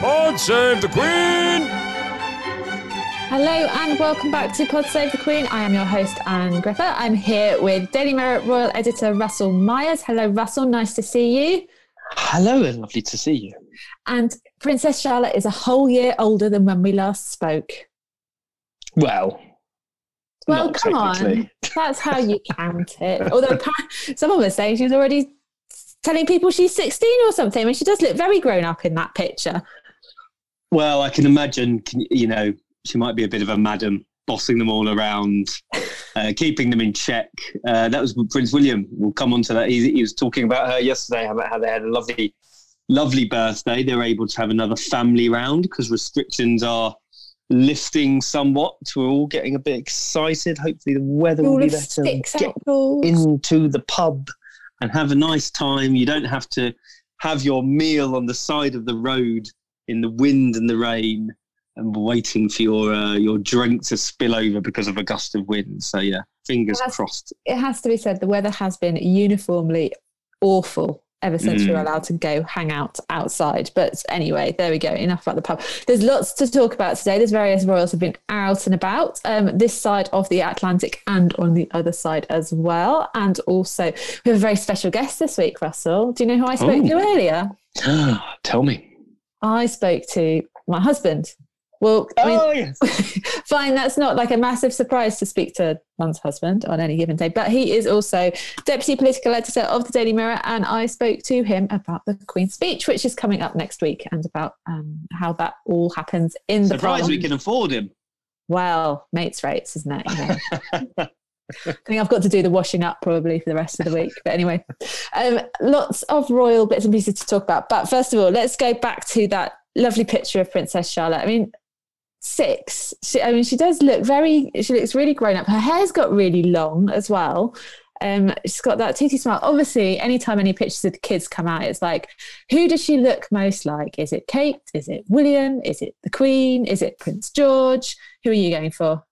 Pod Save the Queen! Hello and welcome back to Pod Save the Queen. I am your host, Ann Gripper. I'm here with Daily Mirror Royal Editor Russell Myers. Hello, Russell. Nice to see you. Hello, and lovely to see you. And Princess Charlotte is a whole year older than when we last spoke. Well, Well, Not come on. That's how you count it. Although appa- someone was saying she's already telling people she's 16 or something. I mean, she does look very grown up in that picture. Well, I can imagine. You know, she might be a bit of a madam, bossing them all around, uh, keeping them in check. Uh, that was Prince William. We'll come on to that. He, he was talking about her yesterday about how they had a lovely, lovely birthday. They were able to have another family round because restrictions are lifting somewhat. We're all getting a bit excited. Hopefully, the weather will be better. Get outdoors. into the pub and have a nice time. You don't have to have your meal on the side of the road in the wind and the rain and waiting for your uh, your drink to spill over because of a gust of wind. So yeah, fingers That's- crossed. it has to be said the weather has been uniformly awful ever since we were Mm. allowed to go hang out outside. But anyway, there we go. Enough about the pub. There's lots to talk about today. There's various royals have been out and about um, this side of the Atlantic and on the other side as well. And also, we have a very special guest this week, Russell. Do you know who I spoke Oh. to earlier? Tell me. I spoke to my husband. Well, I mean, Oh yes. Fine, that's not like a massive surprise to speak to one's husband on any given day, but he is also deputy political editor of the Daily Mirror, and I spoke to him about the Queen's speech, which is coming up next week, and about um, how that all happens in the Surprised we can afford him. Well, mates rates, isn't it? You know? I think I've got to do the washing up probably for the rest of the week. But anyway, um, lots of royal bits and pieces to talk about. But first of all, let's go back to that lovely picture of Princess Charlotte. I mean, six. She, I mean, she does look very. She looks really grown up. Her hair's got really long as well. Um, she's got that toothy smile. Obviously, anytime any pictures of the kids come out, it's like, who does she look most like? Is it Kate? Is it William? Is it the Queen? Is it Prince George? Who are you going for?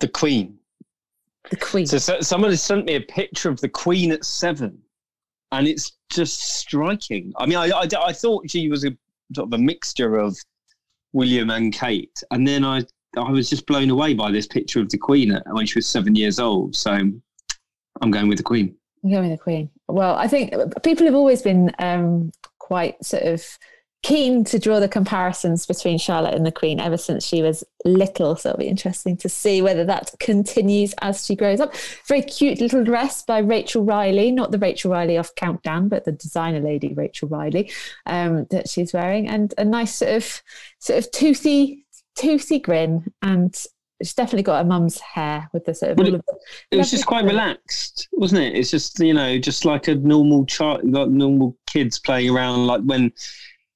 The Queen. The Queen. So, so someone has sent me a picture of the Queen at seven, and it's just striking. I mean, I, I, I thought she was a sort of a mixture of William and Kate, and then I I was just blown away by this picture of the Queen at, when she was seven years old. So I'm going with the Queen. I'm going with the Queen. Well, I think people have always been um, quite sort of keen to draw the comparisons between Charlotte and the Queen ever since she was little. So it'll be interesting to see whether that continues as she grows up. Very cute little dress by Rachel Riley, not the Rachel Riley off Countdown, but the designer lady Rachel Riley um, that she's wearing, and a nice sort of sort of toothy toothy grin and. She's definitely got her mum's hair with the sort of. Well, the It was just quite relaxed, wasn't it? It's just you know, just like a normal child, like normal kids playing around, like when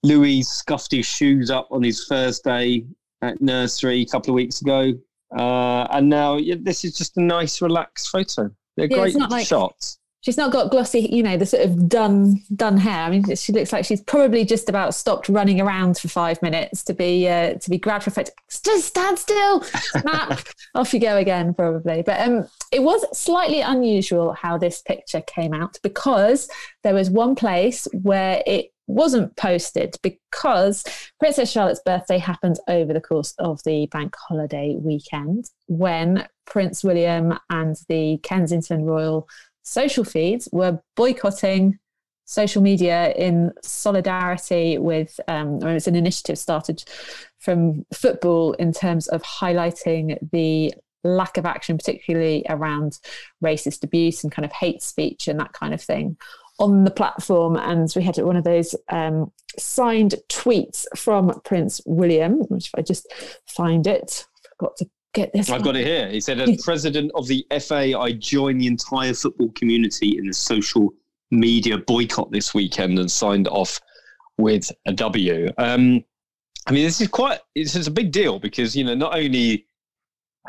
Louis scuffed his shoes up on his first day at nursery a couple of weeks ago, uh, and now yeah, this is just a nice, relaxed photo. They're Yeah, great like- shots. She's not got glossy, you know, the sort of done done hair. I mean, she looks like she's probably just about stopped running around for five minutes to be uh, to be grabbed for a photo. Just stand still, snap, off you go again, probably. But um, it was slightly unusual how this picture came out because there was one place where it wasn't posted because Princess Charlotte's birthday happened over the course of the bank holiday weekend when Prince William and the Kensington Royal social feeds were boycotting social media in solidarity with, um, mean, it's an initiative started from football in terms of highlighting the lack of action, particularly around racist abuse and kind of hate speech and that kind of thing on the platform. And we had one of those um, signed tweets from Prince William, which if I just find it, I forgot to get this. I've got it here. He said, as president of the FA, I join the entire football community in the social media boycott this weekend and signed off with a W. Um, I mean, this is quite, it's, it's a big deal because, you know, not only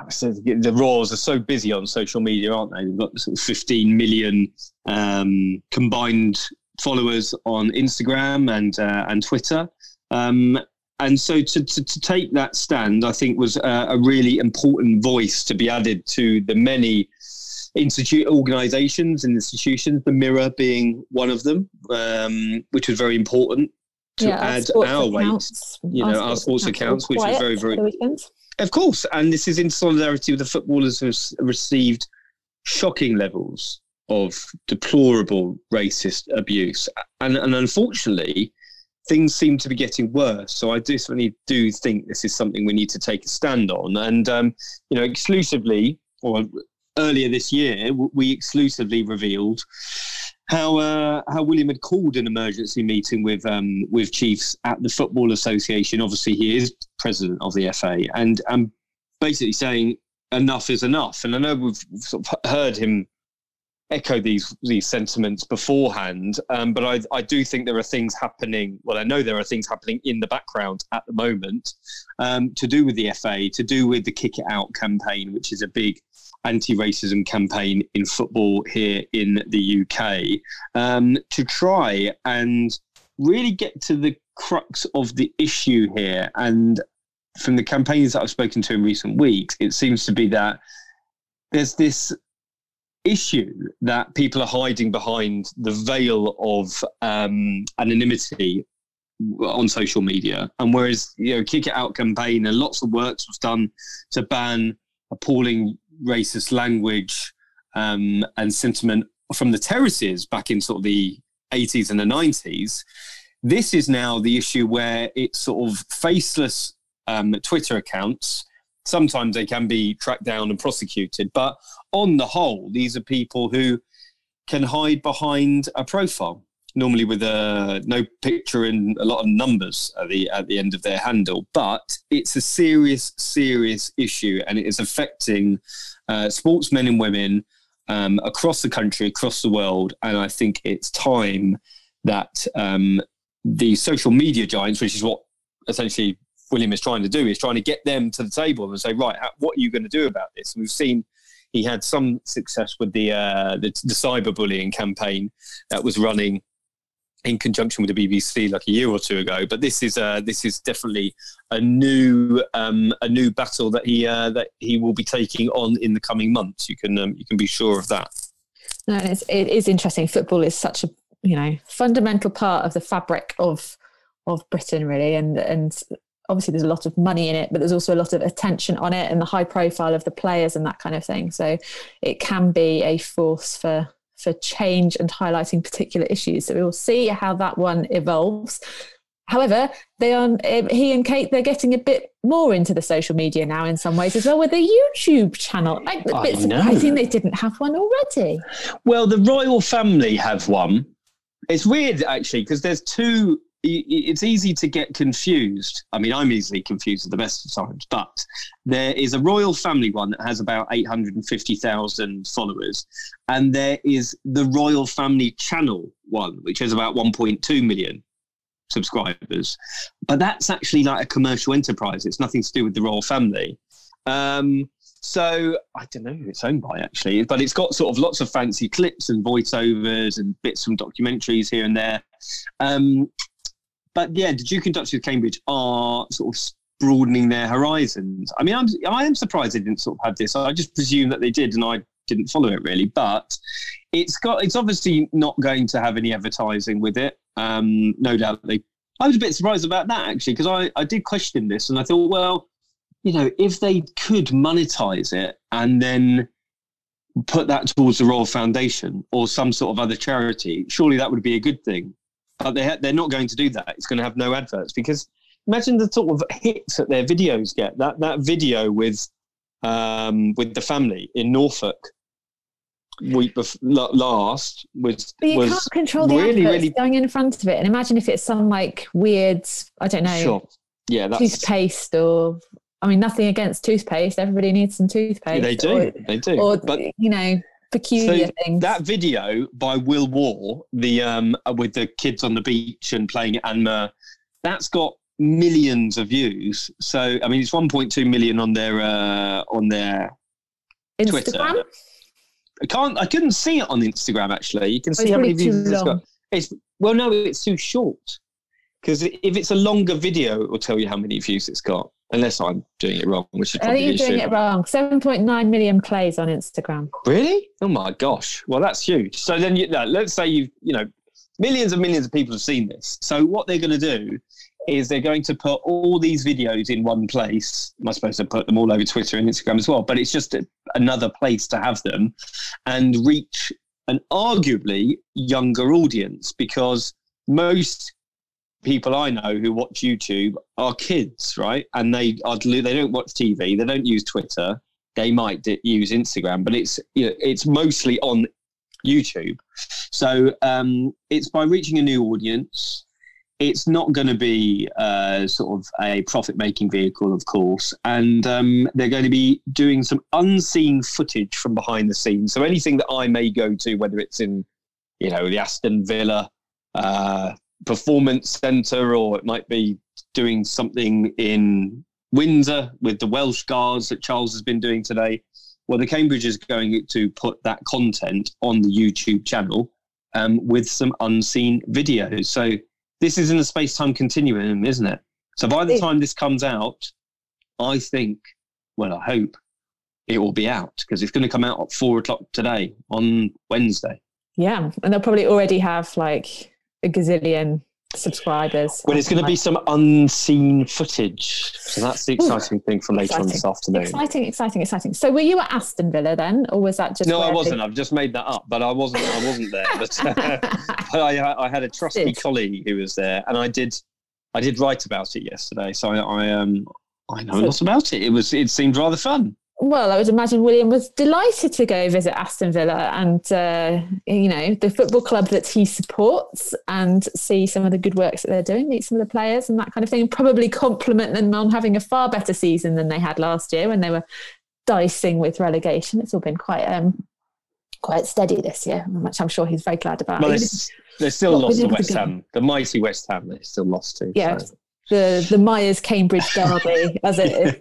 the Roars are so busy on social media, aren't they? They've got sort of 15 million um, combined followers on Instagram and uh, and Twitter. Um, and so to, to, to, take that stand, I think was a, a, really important voice to be added to the many institute organizations and institutions, the Mirror being one of them, um, which was very important to yeah, add our weight. You know, our sports accounts, which was very, very. Of course, and this is in solidarity with the footballers who have received shocking levels of deplorable racist abuse, and, and unfortunately, things seem to be getting worse. So I definitely do think this is something we need to take a stand on, and um, you know, exclusively or earlier this year, we exclusively revealed how uh, how William had called an emergency meeting with um, with chiefs at the Football Association. Obviously, he is president of the FA, and um, basically saying enough is enough. And I know we've sort of heard him echo these these sentiments beforehand, um, but I, I do think there are things happening. Well, I know there are things happening in the background at the moment um, to do with the FA, to do with the Kick It Out campaign, which is a big anti-racism campaign in football here in the UK um, to try and really get to the crux of the issue here. And from the campaigns that I've spoken to in recent weeks, it seems to be that there's this issue that people are hiding behind the veil of um, anonymity on social media. And whereas, you know, Kick It Out campaign and lots of works was done to ban appalling racist language um, and sentiment from the terraces back in sort of the 80s and the 90s. This is now the issue where it's sort of faceless um, Twitter accounts. Sometimes they can be tracked down and prosecuted, but on the whole, these are people who can hide behind a profile normally with a no picture and a lot of numbers at the at the end of their handle. But it's a serious, serious issue, and it is affecting uh, sportsmen and women um, across the country, across the world. And I think it's time that um, the social media giants, which is what essentially William is trying to do, is trying to get them to the table and say, right, what are you going to do about this? And we've seen he had some success with the uh, the, the cyberbullying campaign that was running in conjunction with the BBC like a year or two ago. But this is uh, this is definitely a new um, a new battle that he uh, that he will be taking on in the coming months. You can um, you can be sure of that. No, it's, it is interesting. Football is such a you know fundamental part of the fabric of of Britain, really, and and obviously there's a lot of money in it, but there's also a lot of attention on it and the high profile of the players and that kind of thing. So it can be a force for for change and highlighting particular issues. So we will see how that one evolves. However, they are eh, he and Kate. They're getting a bit more into the social media now in some ways as well with a YouTube channel. Like a bit surprising they didn't have one already. Well, the royal family have one. It's weird actually because there's two it's easy to get confused. I mean, I'm easily confused at the best of times, but there is a royal family one that has about 850,000 followers, and there is the royal family channel one, which has about 1.2 million subscribers. But that's actually like a commercial enterprise. It's nothing to do with the royal family. Um, so I don't know who it's owned by actually, but it's got sort of lots of fancy clips and voiceovers and bits from documentaries here and there. Um, but yeah, the Duke and Duchess of Cambridge are sort of broadening their horizons. I mean, I'm I am surprised they didn't sort of have this. I just presume that they did, and I didn't follow it really. But it's got it's obviously not going to have any advertising with it. Um, no doubt they. I was a bit surprised about that actually because I I did question this and I thought, well, you know, if they could monetize it and then put that towards the Royal Foundation or some sort of other charity, surely that would be a good thing. But they ha- they're not going to do that. It's going to have no adverts because imagine the sort of hits that their videos get. That that video with um, with the family in Norfolk week bef- last was But you was can't control the really really going in front of it. And imagine if it's some like weird, I don't know, sure. Yeah, that's toothpaste or I mean, nothing against toothpaste. Everybody needs some toothpaste. they do Or, they do. or but you know, peculiar So things. that video by Will War, the um, with the kids on the beach and playing Anma, that's got millions of views. So I mean, it's 1.2 million on their uh, on their Twitter. Instagram. I can't. I couldn't see it on Instagram. Actually, you can Oh, see how many views it's got. It's well, no, it's too short. Because if it's a longer video, it will tell you how many views it's got. Unless I'm doing it wrong, which is I probably think you're doing it wrong. 7.9 million plays on Instagram. Really? Oh my gosh! Well, that's huge. So then, you let's say you you know, millions and millions of people have seen this. So what they're going to do is they're going to put all these videos in one place. Am I supposed to put them all over Twitter and Instagram as well? But it's just a, another place to have them and reach an arguably younger audience because most people I know who watch YouTube are kids, right? And they are they don't watch TV, they don't use Twitter they might d- use Instagram, but it's you know, it's mostly on YouTube. So um, it's by reaching a new audience. It's not going to be uh, sort of a profit making vehicle, of course, and um, they're going to be doing some unseen footage from behind the scenes. So anything that I may go to, whether it's in you know the Aston Villa uh, Performance Centre or it might be doing something in Windsor with the Welsh Guards that Charles has been doing today. Well, the Cambridge is going to put that content on the YouTube channel um, with some unseen videos. So this is in a space time continuum, isn't it? So by the time this comes out, I think, well, I hope it will be out because it's going to come out at four o'clock today on Wednesday. Yeah. And they'll probably already have like a gazillion subscribers. Well, it's going to be some unseen footage. So that's the Ooh, exciting thing for later on this afternoon. Exciting, exciting, exciting. So were you at Aston Villa then, or was that just No, I wasn't. I've just made that up, but I wasn't. I wasn't there. But uh, I, I had a trusty Did. colleague who was there, and I did. I did write about it yesterday, so I, I um I know So- lot about it. It was. It seemed rather fun. Well, I would imagine William was delighted to go visit Aston Villa and, uh, you know, the football club that he supports and see some of the good works that they're doing, meet some of the players and that kind of thing. Probably compliment them on having a far better season than they had last year when they were dicing with relegation. It's all been quite um, quite steady this year, which I'm sure he's very glad about. Well, Even they're, they're still lost to West? Ham. The mighty West Ham. They're still lost to. Yeah. so. the the Myers Cambridge derby, as it is,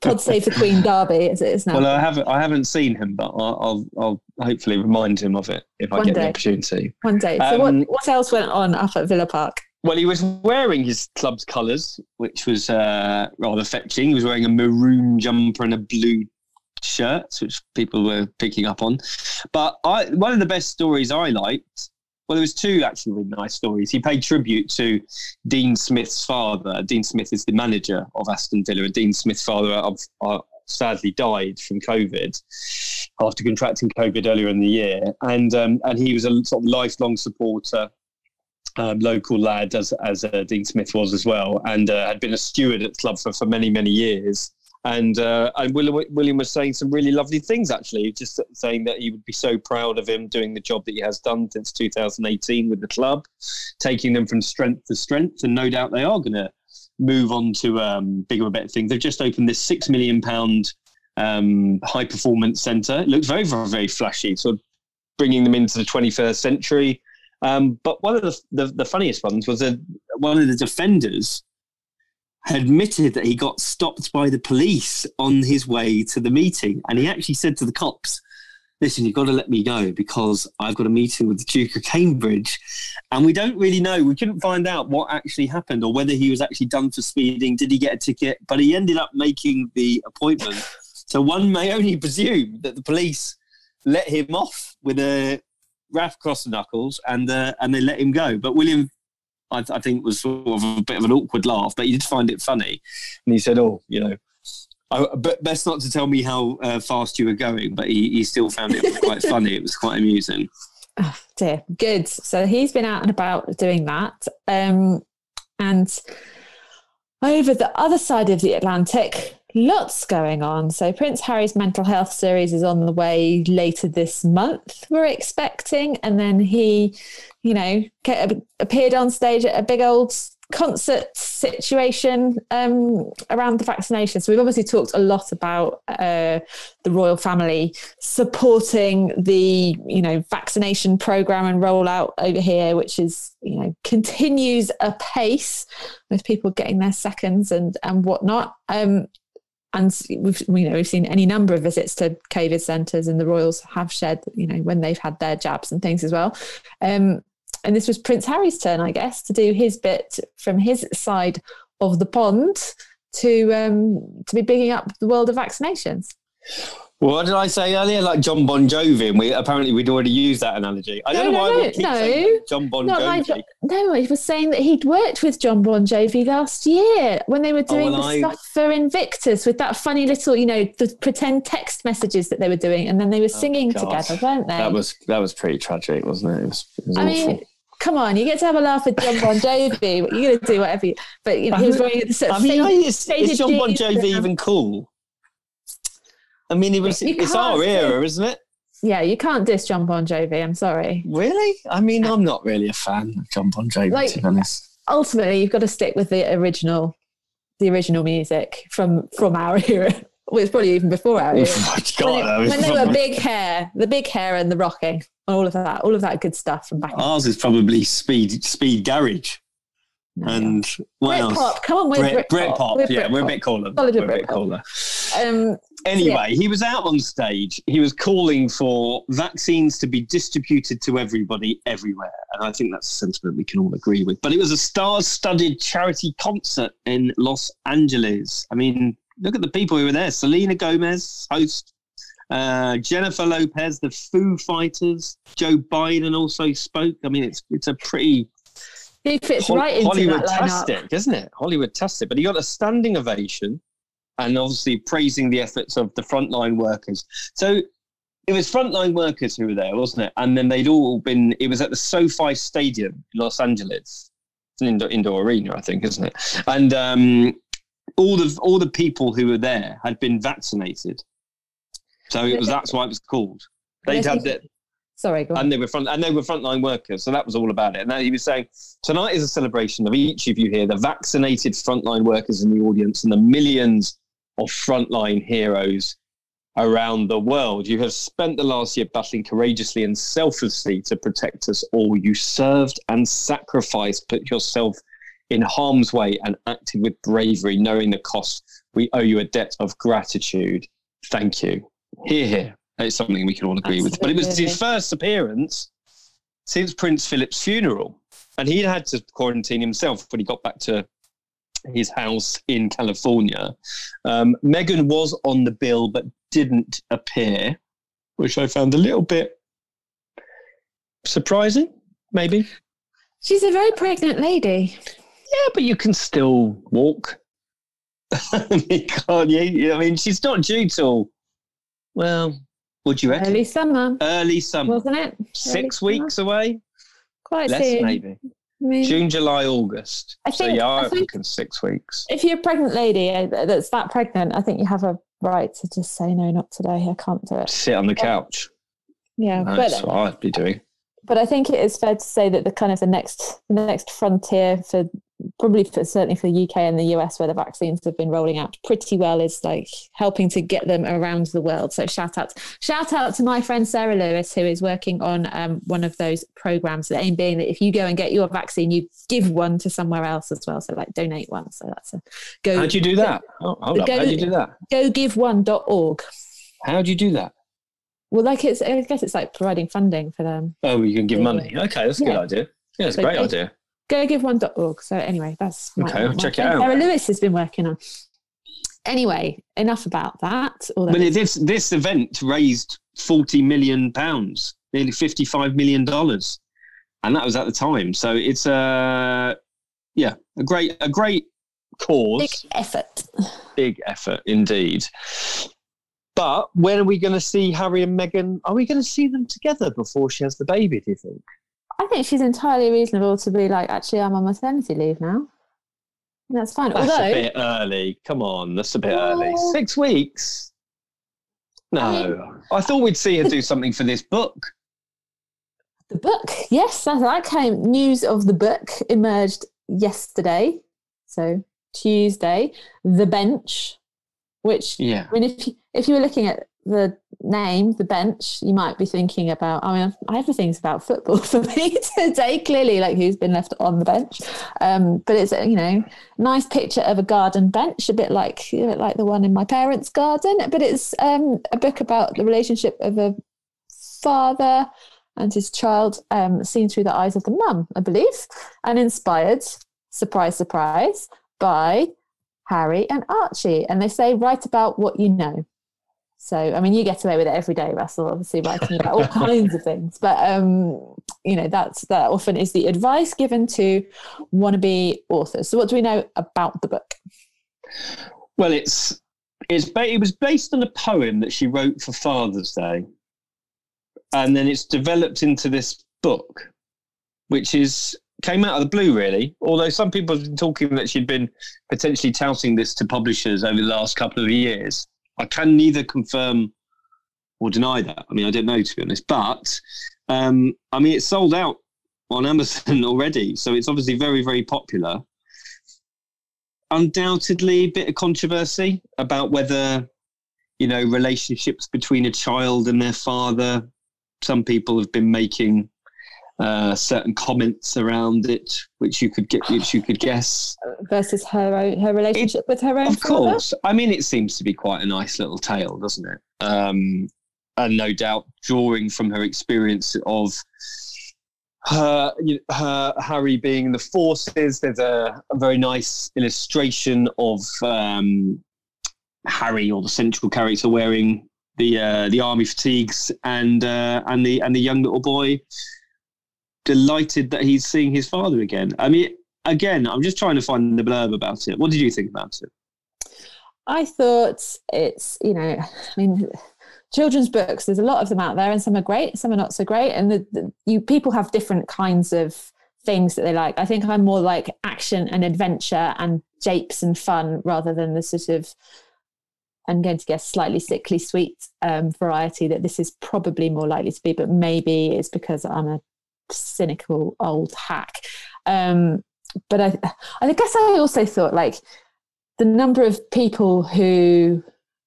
Pod Save the Queen derby, as it is now. Well, I haven't. I haven't seen him, but I'll. I'll, I'll hopefully remind him of it if I One get the day. opportunity. One day. So Um, what, what else went on up at Villa Park? Well, he was wearing his club's colours, which was uh, rather fetching. He was wearing a maroon jumper and a blue shirt, which people were picking up on. But I, one of the best stories I liked, well, there was two actually really nice stories. He paid tribute to Dean Smith's father. Dean Smith is the manager of Aston Villa, and Dean Smith's father uh, uh, sadly died from COVID after contracting COVID earlier in the year, and um, and he was a sort of lifelong supporter um, local lad, as as uh, Dean Smith was as well, and uh, had been a steward at the club for, for many many years. And uh, and William, William was saying some really lovely things actually, just saying that he would be so proud of him doing the job that he has done since 2018 with the club, taking them from strength to strength, and no doubt they are going to move on to um, bigger and better things. They've just opened this six million pound um, high performance centre. It looks very very very flashy, sort of bringing them into the 21st century. Um, but one of the, the, the funniest ones was one of the defenders admitted that he got stopped by the police on his way to the meeting. And he actually said to the cops, Listen, you've got to let me go because I've got a meeting with the Duke of Cambridge. And we don't really know. We couldn't find out what actually happened or whether he was actually done for speeding. Did he get a ticket? But he ended up making the appointment. So one may only presume that the police let him off with a rap across the knuckles and uh, and they let him go. But William, I, I think, was sort of a bit of an awkward laugh, but he did find it funny, and he said, "Oh, you know, I, best not to tell me how uh, fast you were going. But he, he still found it quite funny. It was quite amusing. Oh dear, good. So he's been out and about doing that. Um, and over the other side of the Atlantic, lots going on. So Prince Harry's mental health series is on the way later this month, we're expecting. And then he, you know, appeared on stage at a big old concert situation um, around the vaccination. So we've obviously talked a lot about uh, the royal family supporting the you know vaccination program and rollout over here, which is you know continues apace with people getting their seconds and and whatnot. Um, and we've you know we've seen any number of visits to COVID centres, and the royals have shared you know when they've had their jabs and things as well. Um, and this was Prince Harry's turn, I guess, to do his bit from his side of the pond to um, to be bigging up the world of vaccinations. What did I say earlier? Like John Bon Jovi, and we apparently we'd already used that analogy. I don't no, know why no, we keep no. saying John Bon Jovi. like, no, he was saying that he'd worked with John Bon Jovi last year when they were oh, doing well, the I- stuff for Invictus with that funny little, you know, the pretend text messages that they were doing, and then they were oh, singing God. together, weren't they? That was that was pretty tragic, wasn't it? It was, it was I awful. mean, come on, you get to have a laugh with John Bon Jovi. You're going to do whatever. You, but you know, he was wearing the sort I mean, is, is John Bon Jovi even cool? I mean, it was, it's our era, isn't it? Yeah, you can't diss John Bon Jovi. I'm sorry. Really? I mean, I'm not really a fan of John Bon Jovi, Like- to be honest. Ultimately, you've got to stick with the original, the original music from from our era. Well, it's probably even before our era. Oh, God, when, it- when they were big hair, the big hair and the rocking, and all of that, all of that good stuff from back. in Ours is probably Speed Speed Garage, and what else? Britpop. Come on, we're Brit. We're Yeah, we're a bit cooler. Solid We're a bit cooler. Um, Anyway, he was out on stage. He was calling for vaccines to be distributed to everybody everywhere. And I think that's a sentiment we can all agree with. But it was a star studded charity concert in Los Angeles. I mean, look at the people who were there Selena Gomez, host, uh, Jennifer Lopez, the Foo Fighters, Joe Biden also spoke. I mean, it's, it's a pretty he fits Hol- right into Hollywood that lineup. tastic, isn't it? Hollywood tastic. But he got a standing ovation and obviously praising the efforts of the frontline workers. So it was frontline workers who were there, wasn't it? And then they'd all been, it was at the SoFi Stadium in Los Angeles. It's an indoor, indoor arena, I think, isn't it? And um, all the all the people who were there had been vaccinated. So it was that's why it was called. They'd had the, Sorry, go on. and they were front and they were frontline workers. So that was all about it. And now he was saying tonight is a celebration of each of you here, the vaccinated frontline workers in the audience, and the millions of frontline heroes around the world. You have spent the last year battling courageously and selflessly to protect us all. You served and sacrificed, put yourself in harm's way, and acted with bravery, knowing the cost. We owe you a debt of gratitude. Thank you. Here, here. It's something we can all agree with. But it was his first appearance since Prince Philip's funeral. And he had to quarantine himself when he got back to his house in California. Um, Meghan was on the bill but didn't appear, which I found a little bit surprising, maybe. She's a very pregnant lady. Yeah, but you can still walk. I mean, can't you? I mean, she's not due till, well, would you reckon? Early summer, Early summer. wasn't it? Six Early weeks away? Quite Less, soon. maybe. Mean, June, July, August. I so think- yeah, I I, think- six weeks. if you're a pregnant lady uh, that's that pregnant, I think you have a right to just say no, not today. I can't do it. Sit on the couch. Yeah, That's but what I'd be doing. but I think it is fair to say that the kind of the next the next frontier for probably for certainly for the UK and the US where the vaccines have been rolling out pretty well is like helping to get them around the world. So shout out shout out to my friend Sarah Lewis who is working on um, one of those programs. The aim being that if you go and get your vaccine, you give one to somewhere else as well. So like donate one. So that's a go. How'd you do that? Oh, hold up. Go- How'd you do that? Go give one.org. How'd you do that? Well, like it's I guess it's like providing funding for them. Oh, you can give money. Okay, that's a Yeah. good idea. Yeah, it's a great go- idea. Go give one.org. So anyway, that's my, Okay, I'll check it out. Sarah Lewis has been working on. Anyway, enough about that. Although Well, this this event raised forty million pounds, nearly fifty five million dollars, and that was at the time. So it's a yeah, a great a great cause. Big effort. big effort indeed. But when are we going to see Harry and Meghan? Are we going to see them together before she has the baby? Do you think? I think she's entirely reasonable to be like, actually, I'm on maternity leave now. And That's fine. That's Although, a bit early. Come on, that's a bit Well- early. Six weeks. No, I thought we'd see her do something for this book. the book, yes, that came. News of the book emerged yesterday, so Tuesday. The bench, which Yeah, I mean, if you, if you were looking at the name, the bench, you might be thinking about. I mean, everything's about football for me today. Clearly, like who's been left on the bench, um, but it's you know nice picture of a garden bench, a bit like like the one in my parents' garden. But it's um, a book about the relationship of a father and his child, um, seen through the eyes of the mum, I believe, and inspired. Surprise, surprise, by Harry and Archie. And they say, write about what you know. So, I mean, you get away with it every day, Russell, obviously writing about all kinds of things. But, um, you know, that's that often is the advice given to wannabe authors. So, what do we know about the book? well, it's it's ba- it was based on a poem that she wrote for Father's Day, and then it's developed into this book, which is came out of the blue, really. Although some people have been talking that she'd been potentially touting this to publishers over the last couple of years. I can neither confirm or deny that. I mean, I don't know to be honest, but um, I mean, it's sold out on Amazon already, so it's obviously very, very popular. Undoubtedly, a bit of controversy about whether you know relationships between a child and their father. Some people have been making uh, certain comments around it, which you could get, which you could guess. Versus her own, her relationship with her own Of father? course. I mean, it seems to be quite a nice little tale, doesn't it? Um, and no doubt drawing from her experience of her, you know, her Harry being in the forces. There's a, a very nice illustration of um, Harry or the central character wearing the uh, the army fatigues and uh, and the and the young little boy delighted that he's seeing his father again. I mean, again, I'm just trying to find the blurb about it. What did you think about it? I thought it's, you know, I mean, children's books, there's a lot of them out there and some are great, some are not so great. And the, the, you people have different kinds of things that they like. I think I'm more like action and adventure and japes and fun rather than the sort of, I'm going to guess, slightly sickly sweet um, variety that this is probably more likely to be, but maybe it's because I'm a cynical old hack. Um, but I, I guess I also thought like the number of people who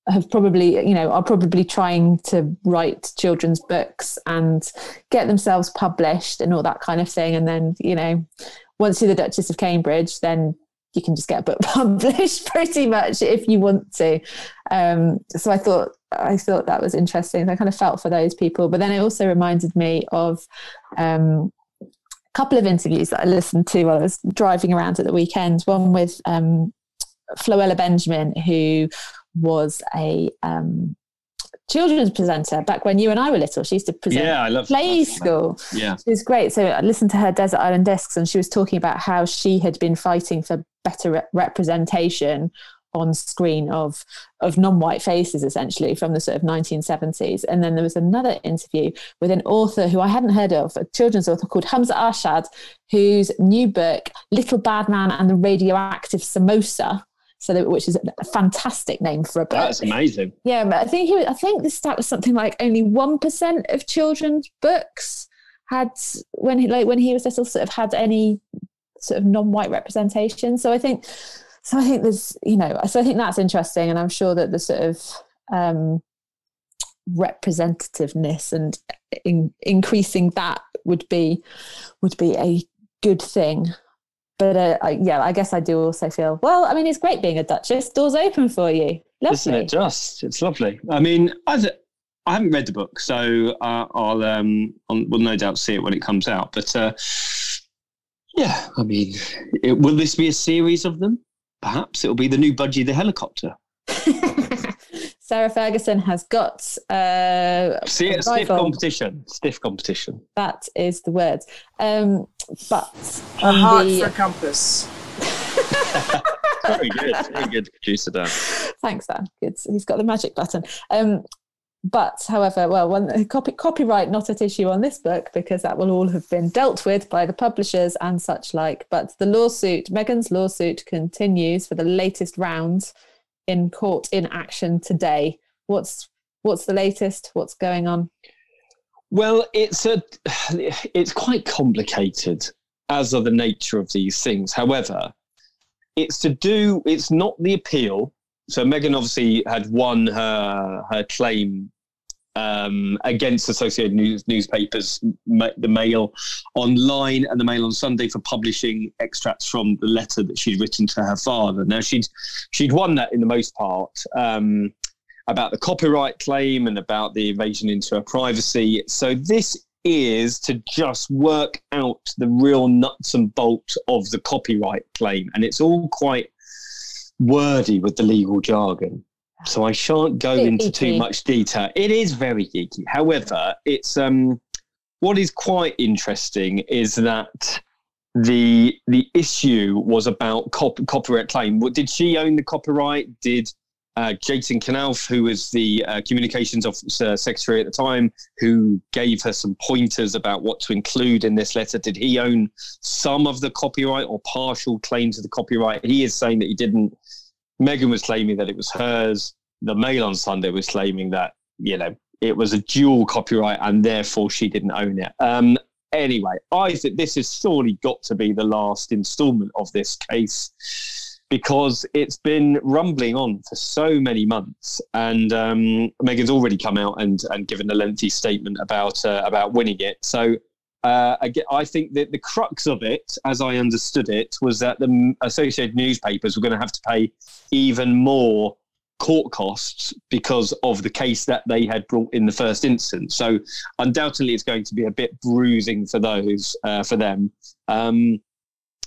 have probably, you know, are probably trying to write children's books and get themselves published and all that kind of thing. And then, you know, once you're the Duchess of Cambridge, then you can just get a book published pretty much if you want to. Um, so I thought I thought that was interesting. I kind of felt for those people, but then it also reminded me of um, a couple of interviews that I listened to while I was driving around at the weekend. One with um, Floella Benjamin, who was a um, children's presenter back when you and I were little. She used to present Yeah, I love play school. Yeah, She was great. So I listened to her Desert Island Discs, and she was talking about how she had been fighting for better re- representation on screen of of non-white faces essentially from the sort of 1970s and then there was another interview with an author who I hadn't heard of a children's author called Hamza Arshad whose new book Little Badman and the Radioactive Samosa so that, which is a fantastic name for a book that's amazing. yeah, but I think he was, I think the stat was something like only one percent of children's books had when he like when he was little sort of had any sort of non-white representation. So I think so I think there's you know so I think that's interesting, and I'm sure that the sort of um, representativeness and in, increasing that would be would be a good thing. But uh, I, yeah, I guess I do also feel well. I mean, it's great being a duchess. Doors open for you. Lovely. Isn't it just? It's lovely. I mean, I, th- I haven't read the book, so uh, I'll, um, I'll will no doubt see it when it comes out. But uh, yeah, I mean, it, will this be a series of them? Perhaps it'll be the new Budgie the helicopter. Sarah Ferguson has got uh, See a stiff rival. competition. Stiff competition. That is the word. Um, but A on heart the- for a compass. very good. Very good, producer Dan. Thanks, Dan. Good. He's got the magic button. Um, but, however, well, when copy, copyright not at issue on this book because that will all have been dealt with by the publishers and such like. But the lawsuit, Meghan's lawsuit, continues for the latest round in court in action today. What's what's the latest? What's going on? Well, it's a it's quite complicated, as are the nature of these things. However, it's to do. It's not the appeal. So Meghan obviously had won her her claim um, against Associated News newspapers, ma- the Mail online and the Mail on Sunday for publishing extracts from the letter that she'd written to her father. Now she'd she'd won that in the most part. Um, about the copyright claim and about the invasion into her privacy. So this is to just work out the real nuts and bolts of the copyright claim, and it's all quite wordy with the legal jargon. So I shan't go into too much detail. It is very geeky. However, it's um, what is quite interesting is that the the issue was about cop- copyright claim. What- Did she own the copyright? Did uh, Jason Knauf, who was the uh, communications officer secretary at the time, who gave her some pointers about what to include in this letter, did he own some of the copyright or partial claims to the copyright? He is saying that he didn't. Meghan was claiming that it was hers. The Mail on Sunday was claiming that you know it was a dual copyright and therefore she didn't own it. Um, anyway, I think this has surely got to be the last instalment of this case because it's been rumbling on for so many months, and um, Meghan's already come out and and given a lengthy statement about uh, about winning it. So. Uh, I, think that the crux of it, as I understood it, was that the Associated newspapers were going to have to pay even more court costs because of the case that they had brought in the first instance. So undoubtedly, it's going to be a bit bruising for those uh, for them. Um,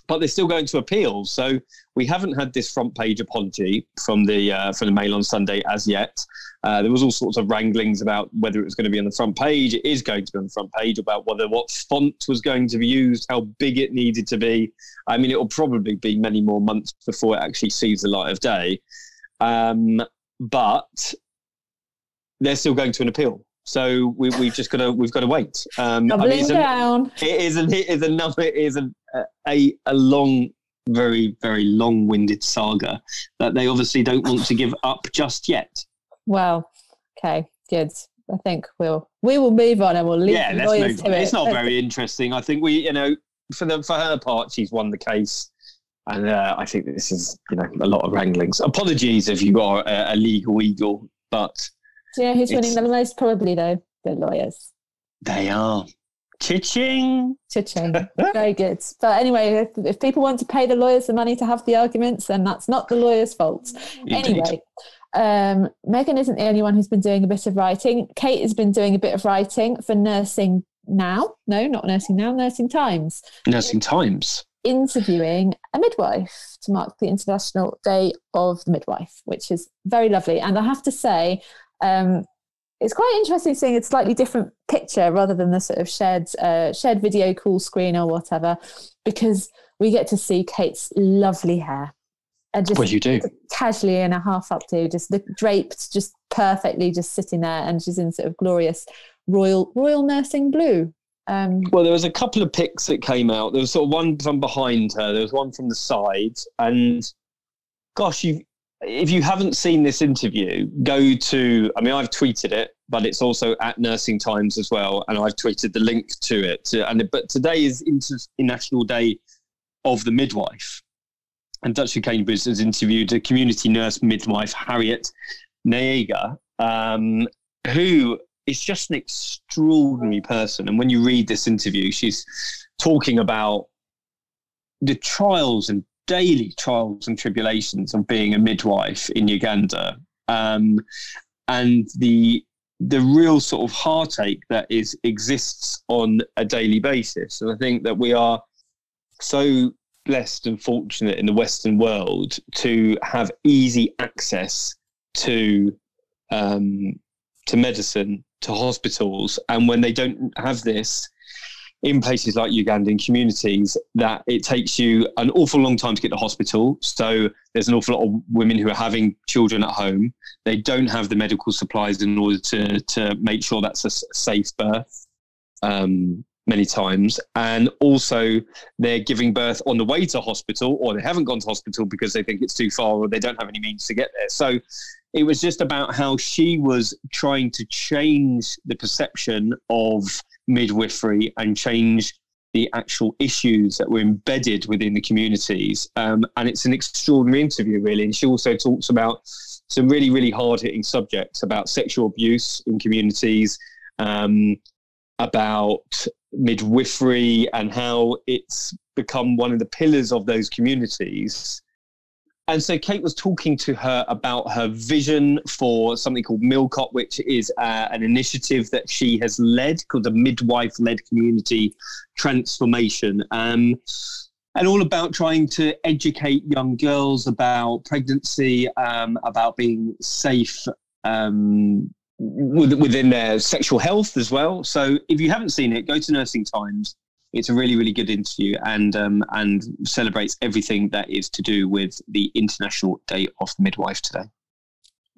but they're still going to appeal. So we haven't had this front page apology from the uh, from the Mail on Sunday as yet. Uh, there was all sorts of wranglings about whether it was going to be on the front page. It is going to be on the front page about whether what font was going to be used, how big it needed to be. I mean, it will probably be many more months before it actually sees the light of day. Um, but they're still going to an appeal. So we, we've just got to we've got to wait. Um, I mean, it's a- down. it is a, it is another it is a, a a long very very long-winded saga that they obviously don't want to give up just yet Well, okay, good. I think we'll we will move on and we'll leave yeah the let's lawyers move to on. it. it's not very interesting i think we you know for the for her part she's won the case and uh, i think this is you know a lot of wranglings apologies if you are a, a legal eagle but Do you know who's winning the most? Probably though, the lawyers. they are Cha-ching. Cha-ching. Very good. But anyway, if, if people want to pay the lawyers the money to have the arguments, then that's not the lawyers' fault. Indeed. Anyway, um, Meghan isn't the only one who's been doing a bit of writing. Kate has been doing a bit of writing for Nursing Now. No, not Nursing Now, Nursing Times. Nursing Times. interviewing a midwife to mark the International Day of the Midwife, which is very lovely. And I have to say, um, it's quite interesting seeing a slightly different picture rather than the sort of shared uh, shared video call screen or whatever, because we get to see Kate's lovely hair. And just Well, you do. casually in a half up to just the draped just perfectly just sitting there and she's in sort of glorious royal royal nursing blue um Well, there was a couple of pics that came out. There was sort of one from behind her. There was one from the side, and gosh, you if you haven't seen this interview, go to. I mean, I've tweeted it, but it's also at Nursing Times as well, and I've tweeted the link to it. And but today is International Day of the Midwife, and Dutch Cambridge has interviewed a community nurse midwife, Harriet Nayiga, um, who is just an extraordinary person. And when you read this interview, she's talking about the trials and daily trials and tribulations of being a midwife in Uganda, um, and the the real sort of heartache that is exists on a daily basis. And I think that we are so blessed and fortunate in the Western world to have easy access to um, to medicine, to hospitals, and when they don't have this, in places like Ugandan communities that it takes you an awful long time to get to hospital. So there's an awful lot of women who are having children at home. They don't have the medical supplies in order to to make sure that's a safe birth. Um, many times, and also they're giving birth on the way to hospital, or they haven't gone to hospital because they think it's too far, or they don't have any means to get there. So it was just about how she was trying to change the perception of midwifery and change the actual issues that were embedded within the communities. Um, and it's an extraordinary interview, really. And she also talks about some really, really hard hitting subjects about sexual abuse in communities, um, about midwifery and how it's become one of the pillars of those communities and so Kate was talking to her about her vision for something called Milcot, which is uh, an initiative that she has led called the Midwife Led Community Transformation. Um, and all about trying to educate young girls about pregnancy, um, about being safe um, within their sexual health as well. So if you haven't seen it, go to Nursing Times it's a really really good interview and um, and celebrates everything that is to do with the International Day of the Midwife today.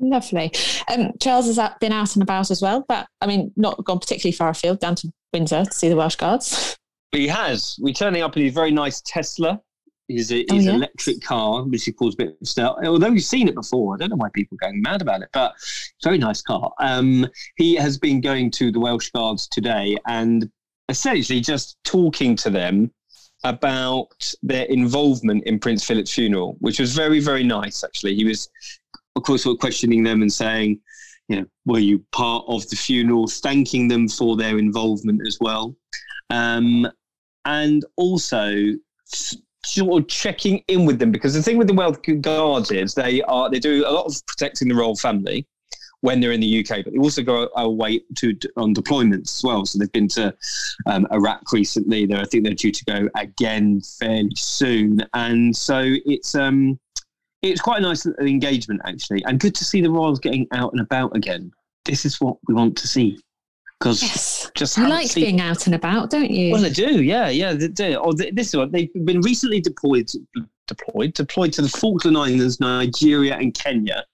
Lovely. Um, Charles has been out and about as well, but I mean, not gone particularly far afield, down to Windsor to see the Welsh Guards. He has. We're turning up in his very nice Tesla, his, his oh, yes. electric car, which he calls a bit of. Although we've seen it before, I don't know why people are going mad about it, but it's a very nice car. Um, he has been going to the Welsh Guards today, and essentially just talking to them about their involvement in Prince Philip's funeral, which was very, very nice, actually. He was, of course, sort of questioning them and saying, you know, were you part of the funeral, thanking them for their involvement as well. Um, and also sort of checking in with them because the thing with the Welsh Guards is they are they do a lot of protecting the royal family, when they're in the UK, but they also go away to on deployments as well. So they've been to um, Iraq recently. They're, I think they're due to go again fairly soon, and so it's um, it's quite a nice engagement actually, and good to see the Royals getting out and about again. This is what we want to see because yes. just you like seen... being out and about, don't you? Well, they do. Yeah, yeah, they do. Oh, this one they've been recently deployed, deployed, deployed to the Falkland Islands, Nigeria, and Kenya.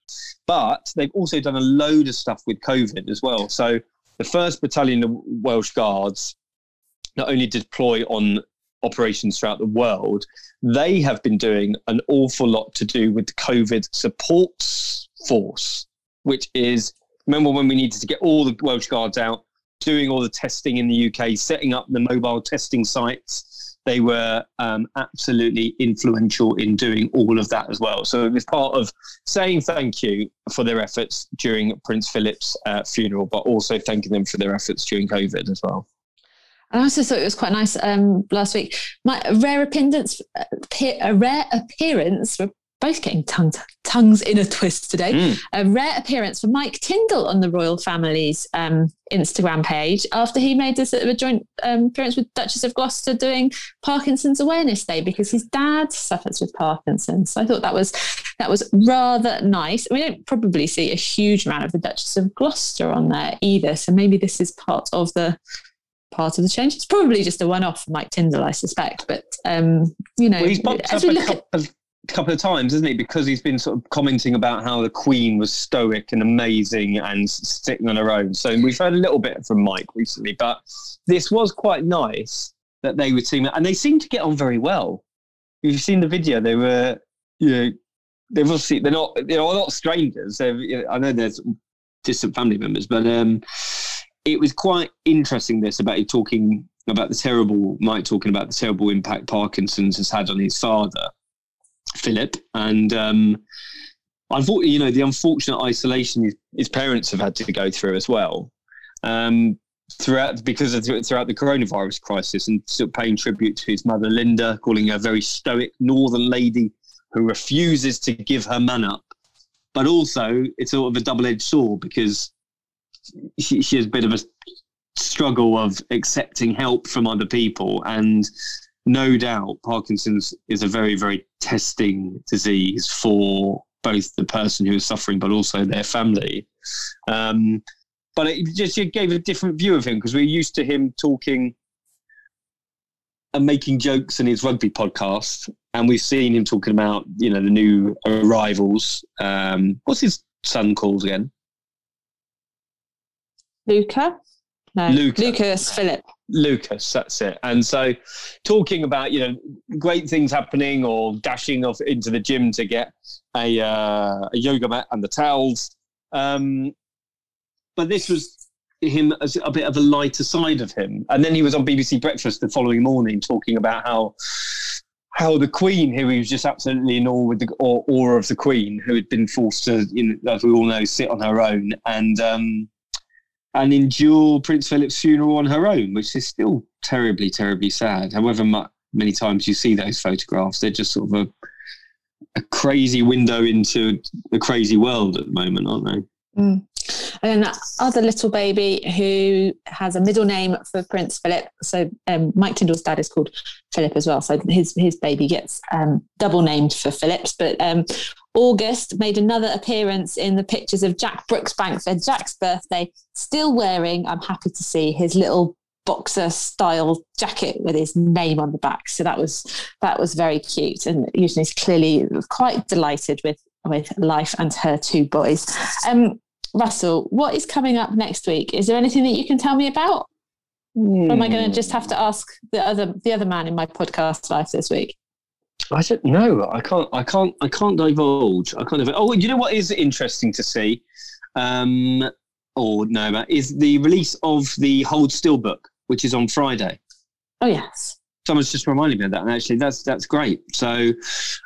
But they've also done a load of stuff with COVID as well. So the first battalion of Welsh Guards not only deploy on operations throughout the world, they have been doing an awful lot to do with the COVID support force, which is remember when we needed to get all the Welsh Guards out, doing all the testing in the UK, setting up the mobile testing sites they were um, absolutely influential in doing all of that as well. So it was part of saying thank you for their efforts during Prince Philip's uh, funeral, but also thanking them for their efforts during COVID as well. And I also thought it was quite nice um, last week. My rare appearance, a rare appearance both getting tongue, tongues in a twist today. Mm. A rare appearance for Mike Tindall on the royal family's um, Instagram page after he made a, a joint um, appearance with Duchess of Gloucester doing Parkinson's Awareness Day because his dad suffers with Parkinson's. So I thought that was that was rather nice. We don't probably see a huge amount of the Duchess of Gloucester on there either. So maybe this is part of the part of the change. It's probably just a one-off for Mike Tindall, I suspect. But um, you know, well, as we look at couple of times, isn't he? Because he's been sort of commenting about how the Queen was stoic and amazing and sitting on her own. So we've heard a little bit from Mike recently, but this was quite nice that they were teaming, and they seem to get on very well. If you've seen the video, they were, you know, they've obviously they're not they're not strangers. They're, I know there's distant family members, but um, it was quite interesting. This about you talking about the terrible Mike talking about the terrible impact Parkinson's has had on his father Philip, and um, unfortunately, you know, the unfortunate isolation his, parents have had to go through as well. Um, throughout because of throughout the coronavirus crisis and still paying tribute to his mother Linda, calling her a very stoic northern lady who refuses to give her man up. But also, it's sort of a double-edged sword because she, she has a bit of a struggle of accepting help from other people and no doubt Parkinson's is a very, very testing disease for both the person who is suffering but also their family. Um, but it just it gave a different view of him because we're used to him talking and making jokes in his rugby podcast, and we've seen him talking about you know the new arrivals. Um, what's his son called again? Luca? No. Luca. Lucas Philip. Lucas, that's it. And so, talking about you know great things happening or dashing off into the gym to get a, uh, a yoga mat and the towels. Um, but this was him as a bit of a lighter side of him. And then he was on BBC Breakfast the following morning talking about how how the Queen, who he was just absolutely in awe with the awe, awe of the Queen, who had been forced to, you know, as we all know, sit on her own and um, and endure Prince Philip's funeral on her own, which is still terribly, terribly sad. However many times you see those photographs, they're just sort of a a crazy window into the crazy world at the moment, aren't they? Mm. And other little baby who has a middle name for Prince Philip. So um, Mike Tindall's dad is called Philip as well. So his his baby gets um, double named for Phillips. But um, August made another appearance in the pictures of Jack Brooksbank for Jack's birthday, still wearing, I'm happy to see, his little boxer style jacket with his name on the back. So that was that was very cute. And Eugenie is clearly quite delighted with with life and her two boys. Um, Russell, what is coming up next week? Is there anything that you can tell me about? Or am I going to just have to ask the other the other man in my podcast life this week? I don't know. I can't. I can't. I can't divulge. I can't. Oh, you know what is interesting to see, um, or no, is the release of the Hold Still book, which is on Friday. Oh yes. Someone's just reminded me of that, and actually, that's that's great. So,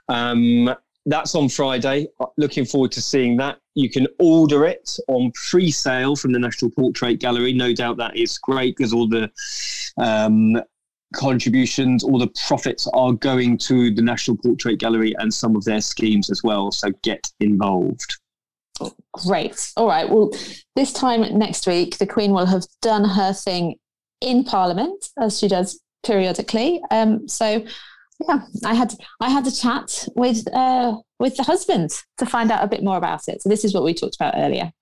um, that's on Friday. Looking forward to seeing that. You can order it on pre-sale from the National Portrait Gallery. No doubt that is great because all the um, contributions, all the profits are going to the National Portrait Gallery and some of their schemes as well. So get involved. Great. All right. Well, this time next week, the Queen will have done her thing in Parliament as she does periodically. Um, so yeah, I had I had a chat with uh, with the husband to find out a bit more about it. So this is what we talked about earlier.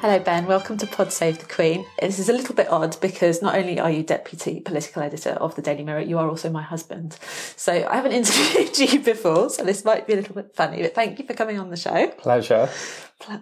Hello, Ben. Welcome to Pod Save the Queen. This is a little bit odd because not only are you deputy political editor of the Daily Mirror, you are also my husband. So I haven't interviewed you before, so this might be a little bit funny, but thank you for coming on the show. Pleasure.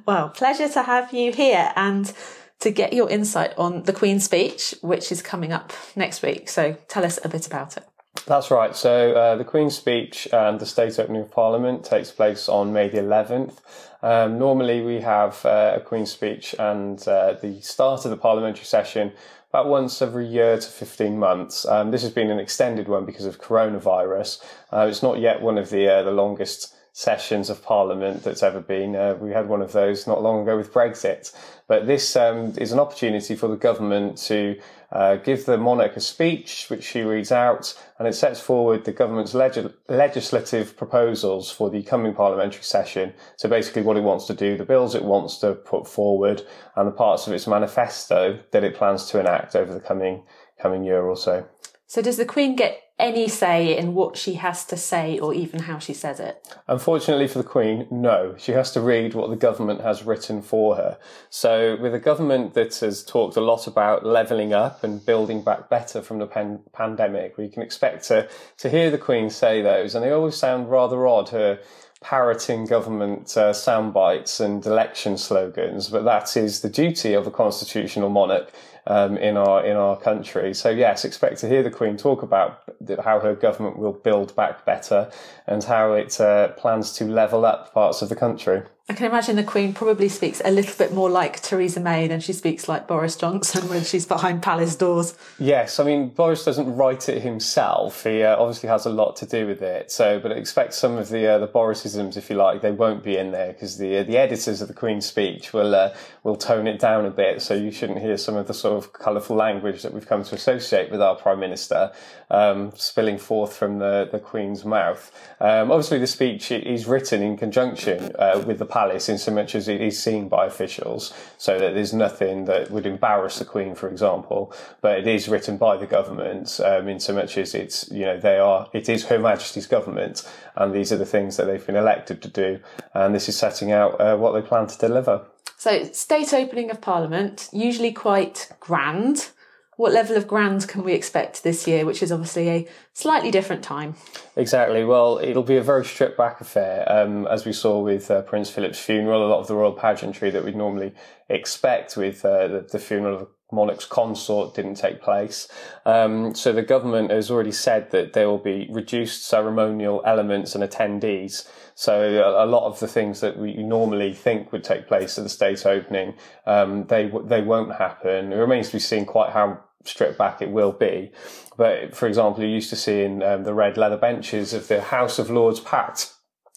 Well, pleasure to have you here and to get your insight on the Queen's speech, which is coming up next week. So tell us a bit about it. That's right. So uh, the Queen's speech and the State Opening of Parliament takes place on May the 11th. Um, normally, we have uh, a Queen's speech and uh, the start of the parliamentary session about once every year to 15 months. Um, this has been an extended one because of coronavirus. Uh, it's not yet one of the uh, the longest sessions of Parliament that's ever been. Uh, we had one of those not long ago with Brexit. But this um, is an opportunity for the government to uh, give the monarch a speech, which she reads out, and it sets forward the government's leg- legislative proposals for the coming parliamentary session. So basically, what it wants to do, the bills it wants to put forward, and the parts of its manifesto that it plans to enact over the coming coming year or so. So, does the Queen get any say in what she has to say or even how she says it? Unfortunately for the Queen, no. She has to read what the government has written for her. So, with a government that has talked a lot about levelling up and building back better from the pan- pandemic, we can expect to, to hear the Queen say those, and they always sound rather odd. Her parroting government uh, sound bites and election slogans, but that is the duty of a constitutional monarch um, in our in our country. So yes, expect to hear the Queen talk about how her government will build back better and how it uh, plans to level up parts of the country. I can imagine the Queen probably speaks a little bit more like Theresa May than she speaks like Boris Johnson when she's behind palace doors. Yes, I mean Boris doesn't write it himself. He uh, obviously has a lot to do with it. So, but expect some of the uh, the Borisisms, if you like, they won't be in there because the uh, the editors of the Queen's speech will uh, will tone it down a bit. So you shouldn't hear some of the sort of colourful language that we've come to associate with our Prime Minister um, spilling forth from the the Queen's mouth. Um, obviously, the speech is written in conjunction uh, with the palace in so much as it is seen by officials, so that there's nothing that would embarrass the Queen, for example. But it is written by the government um, in so much as it's you know they are it is Her Majesty's government, and these are the things that they've been elected to do, and this is setting out uh, what they plan to deliver. So, state opening of Parliament, usually quite grand. What level of grand can we expect this year, which is obviously a slightly different time? Exactly. Well, it'll be a very stripped back affair, um, as we saw with uh, Prince Philip's funeral. A lot of the royal pageantry that we'd normally expect with uh, the, the, funeral of monarch's consort didn't take place. Um, so the government has already said that there will be reduced ceremonial elements and attendees. So a, a lot of the things that we normally think would take place at the state opening, um, they they won't happen. It remains to be seen quite how stripped back it will be. But for example, you're used to seeing um, the red leather benches of the House of Lords packed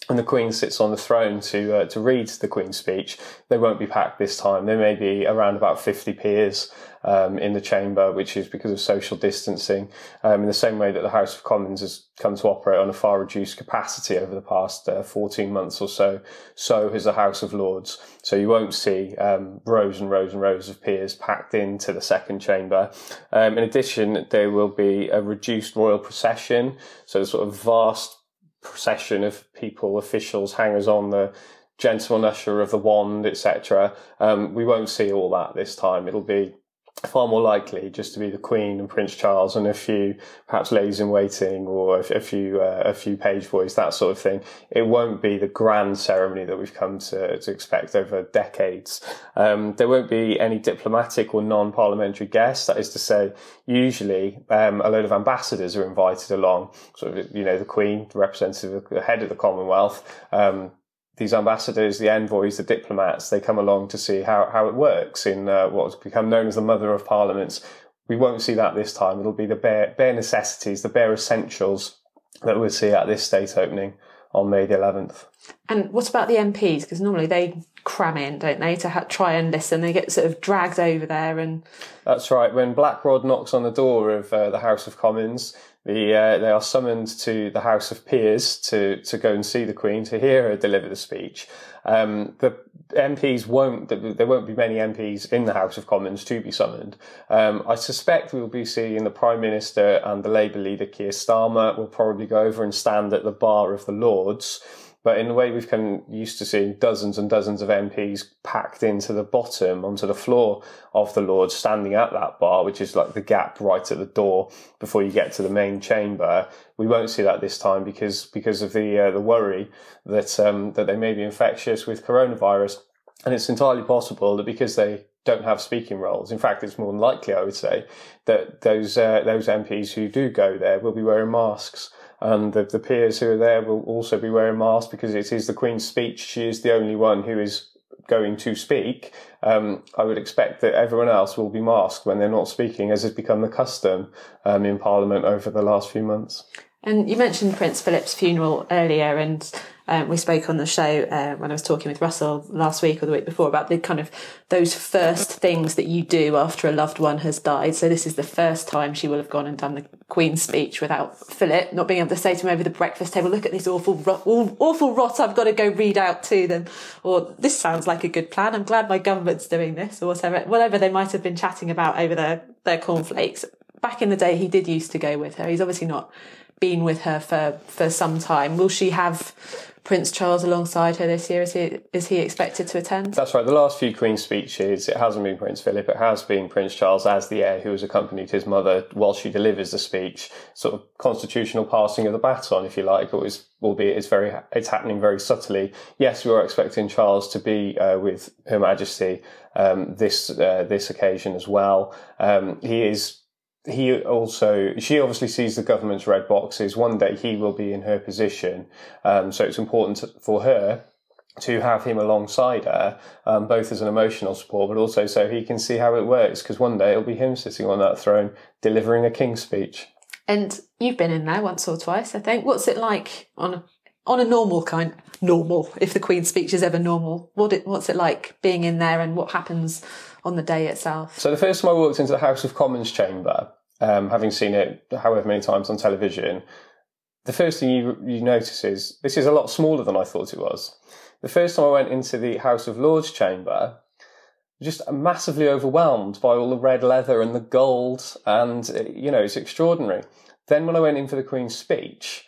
and the Queen sits on the throne to uh, to read the Queen's speech. They won't be packed this time. There may be around about 50 peers um, in the chamber, which is because of social distancing. Um, in the same way that the House of Commons has come to operate on a far reduced capacity over the past uh, 14 months or so, so has the House of Lords. So you won't see um, rows and rows and rows of peers packed into the second chamber. Um, in addition, there will be a reduced royal procession, so a sort of vast procession of people, officials, hangers on, the gentleman usher of the wand, etc. Um, we won't see all that this time. It'll be far more likely just to be the Queen and Prince Charles and a few perhaps ladies in waiting or a, few uh, a few page boys, that sort of thing. It won't be the grand ceremony that we've come to, to expect over decades. Um, there won't be any diplomatic or non-parliamentary guests. That is to say, usually um, a load of ambassadors are invited along. Sort of, you know, the Queen, the representative, the head of the Commonwealth. Um, these ambassadors, the envoys, the diplomats, they come along to see how, how it works in uh, what's become known as the mother of parliaments. We won't see that this time. It'll be the bare, bare necessities, the bare essentials that we'll see at this state opening on May the 11th. And what about the MPs? Because normally they cram in, don't they, to ha- try and listen? They get sort of dragged over there and. That's right. When Black Rod knocks on the door of uh, the House of Commons, the, uh, they are summoned to the House of Peers to, to go and see the Queen to hear her deliver the speech. Um, the MPs won't, there won't be many MPs in the House of Commons to be summoned. Um, I suspect we'll be seeing the Prime Minister and the Labour leader Keir Starmer will probably go over and stand at the bar of the Lords but in the way we've come used to seeing dozens and dozens of MPs packed into the bottom, onto the floor of the Lords, standing at that bar, which is like the gap right at the door before you get to the main chamber, we won't see that this time because because of the uh, the worry that um, that they may be infectious with coronavirus, and it's entirely possible that because they don't have speaking roles. In fact, it's more than likely, I would say, that those uh, those MPs who do go there will be wearing masks and the, the peers who are there will also be wearing masks because it is the Queen's speech. She is the only one who is going to speak. Um, I would expect that everyone else will be masked when they're not speaking, as has become the custom um, in Parliament over the last few months. And you mentioned Prince Philip's funeral earlier, and um, we spoke on the show uh, when I was talking with Russell last week or the week before about the kind of those first things that you do after a loved one has died. So this is the first time she will have gone and done the Queen's speech without Philip not being able to say to him over the breakfast table, "Look at this awful, rot, awful rot I've got to go read out to them," or "This sounds like a good plan. I'm glad my government's doing this," or whatever, whatever they might have been chatting about over their their cornflakes. Back in the day, he did used to go with her. He's obviously not been with her for, for some time. Will she have Prince Charles alongside her this year? Is he, is he expected to attend? That's right. The last few Queen speeches, it hasn't been Prince Philip, it has been Prince Charles as the heir who has accompanied his mother while she delivers the speech. Sort of constitutional passing of the baton, if you like, albeit it's very it's happening very subtly. Yes, we are expecting Charles to be uh, with Her Majesty um, this uh, this occasion as well. Um, he is he also she obviously sees the government's red boxes. One day he will be in her position, um, so it's important for her to have him alongside her, um, both as an emotional support, but also so he can see how it works. Because one day it'll be him sitting on that throne delivering a king's speech. And you've been in there once or twice, I think. What's it like on a, on a normal kind normal? If the Queen's speech is ever normal, what it what's it like being in there, and what happens? on the day itself? So the first time I walked into the House of Commons chamber, um, having seen it however many times on television, the first thing you you notice is this is a lot smaller than I thought it was. The first time I went into the House of Lords chamber, just massively overwhelmed by all the red leather and the gold, and you know it's extraordinary. Then when I went in for the Queen's speech,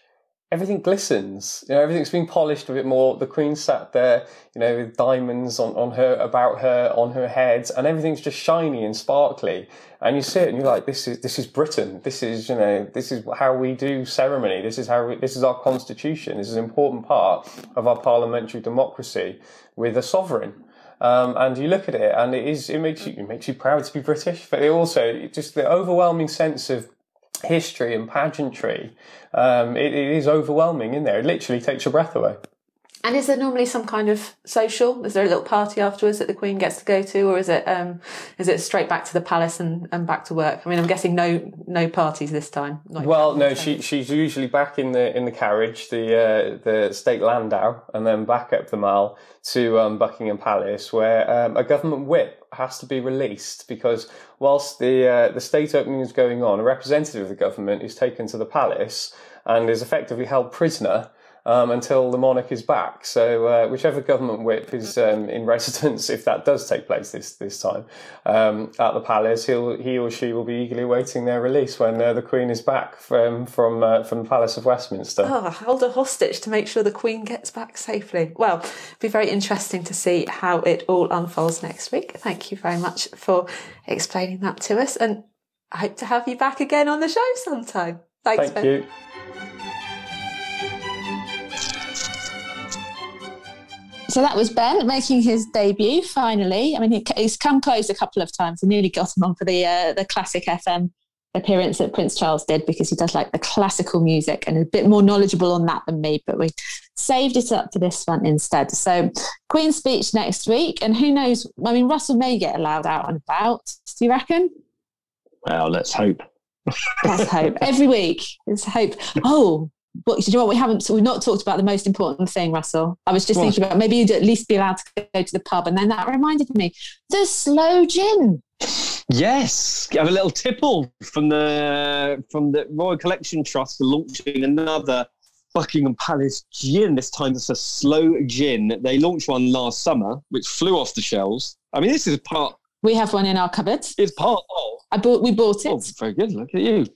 everything glistens. You know, everything's been polished a bit more. The Queen sat there, you know, with diamonds on, on her, about her, on her head, and everything's just shiny and sparkly. And you sit and you're like, this is, this is Britain. This is, you know, this is how we do ceremony. This is how we, this is our constitution. This is an important part of our parliamentary democracy with a sovereign. Um, and you look at it, and it is it makes you it makes you proud to be British, but it also just the overwhelming sense of history and pageantry. Um, it, it is overwhelming in there. It literally takes your breath away. And is there normally some kind of social? Is there a little party afterwards that the Queen gets to go to, or is it um, is it straight back to the palace and, and back to work? I mean, I'm guessing no no parties this time. well, no, she she's usually back in the in the carriage, the uh, the state landau, and then back up the mall to um, Buckingham Palace, where um, a government whip has to be released because whilst the uh, the state opening is going on, a representative of the government is taken to the palace and is effectively held prisoner um, until the monarch is back. So uh, whichever government whip is um, in residence, if that does take place this this time um, at the palace, he'll he or she will be eagerly awaiting their release when uh, the Queen is back from from uh, from the Palace of Westminster. Oh, hold a hostage to make sure the Queen gets back safely. Well, it'll be very interesting to see how it all unfolds next week. Thank you very much for explaining that to us, and I hope to have you back again on the show sometime. Thanks, Thank ben. you. So that was Ben making his debut finally. I mean, he's come close a couple of times. I nearly got him on for the uh, the classic FM appearance that Prince Charles did because he does like the classical music and a bit more knowledgeable on that than me. But we saved it up for this one instead. So Queen's speech next week, and who knows? I mean, Russell may get allowed out and about. Do you reckon? Well, let's hope. let's hope. Every week, let's hope. Oh, what do you know what? We haven't so we've not talked about the most important thing russell. I was just what? thinking about maybe you'd at least be allowed to go to the pub and then that reminded me the sloe gin yes. Have a little tipple from the from the royal collection trust for launching another buckingham palace gin this time it's a sloe gin. They launched one last summer which flew off the shelves. I mean this is part we have one in our cupboard it's part of i bought we bought oh, it. oh, very good. Look at you.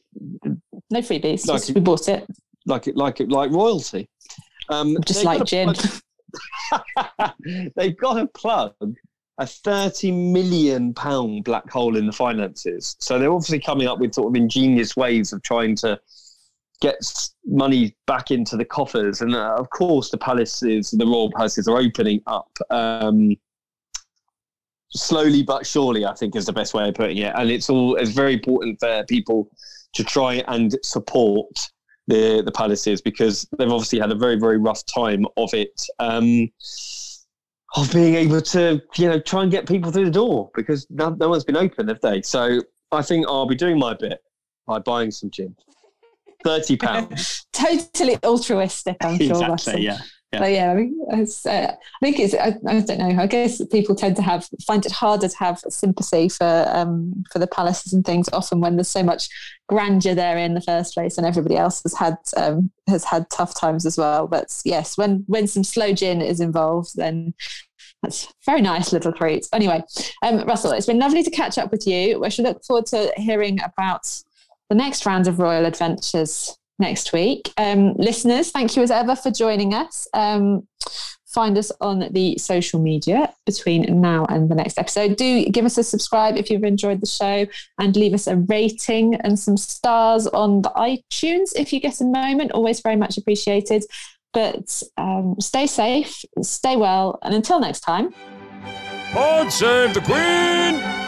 No freebies like we bought it like it, like it, like royalty. Um, Just like gin. they've got to plug a 30 million pound black hole in the finances. So they're obviously coming up with sort of ingenious ways of trying to get money back into the coffers. And uh, of course, the palaces, the royal palaces are opening up. Um, slowly but surely, I think is the best way of putting it. And it's all, it's very important for people to try and support the the Palaces because they've obviously had a very very rough time of it. Um, of being able to, you know, try and get people through the door because no, no one's been open, have they? So I think I'll be doing my bit by buying some gin. Thirty pounds. totally altruistic, I'm sure. Exactly. Yeah. Yeah. But yeah, I, mean, uh, I think it's. I, I, don't know. I guess people tend to have find it harder to have sympathy for um, for the palaces and things. Often when there's so much grandeur there in the first place, and everybody else has had um, has had tough times as well. But yes, when when some sloe gin is involved, then that's very nice little treat. Anyway, um, Russell, it's been lovely to catch up with you. We should look forward to hearing about the next round of royal adventures next week. Um, listeners, thank you as ever for joining us. Um, find us on the social media between now and the next episode. Do give us a subscribe if you've enjoyed the show and leave us a rating and some stars on the iTunes if you get a moment. Always very much appreciated. But um, stay safe, stay well, and until next time. God save the Queen!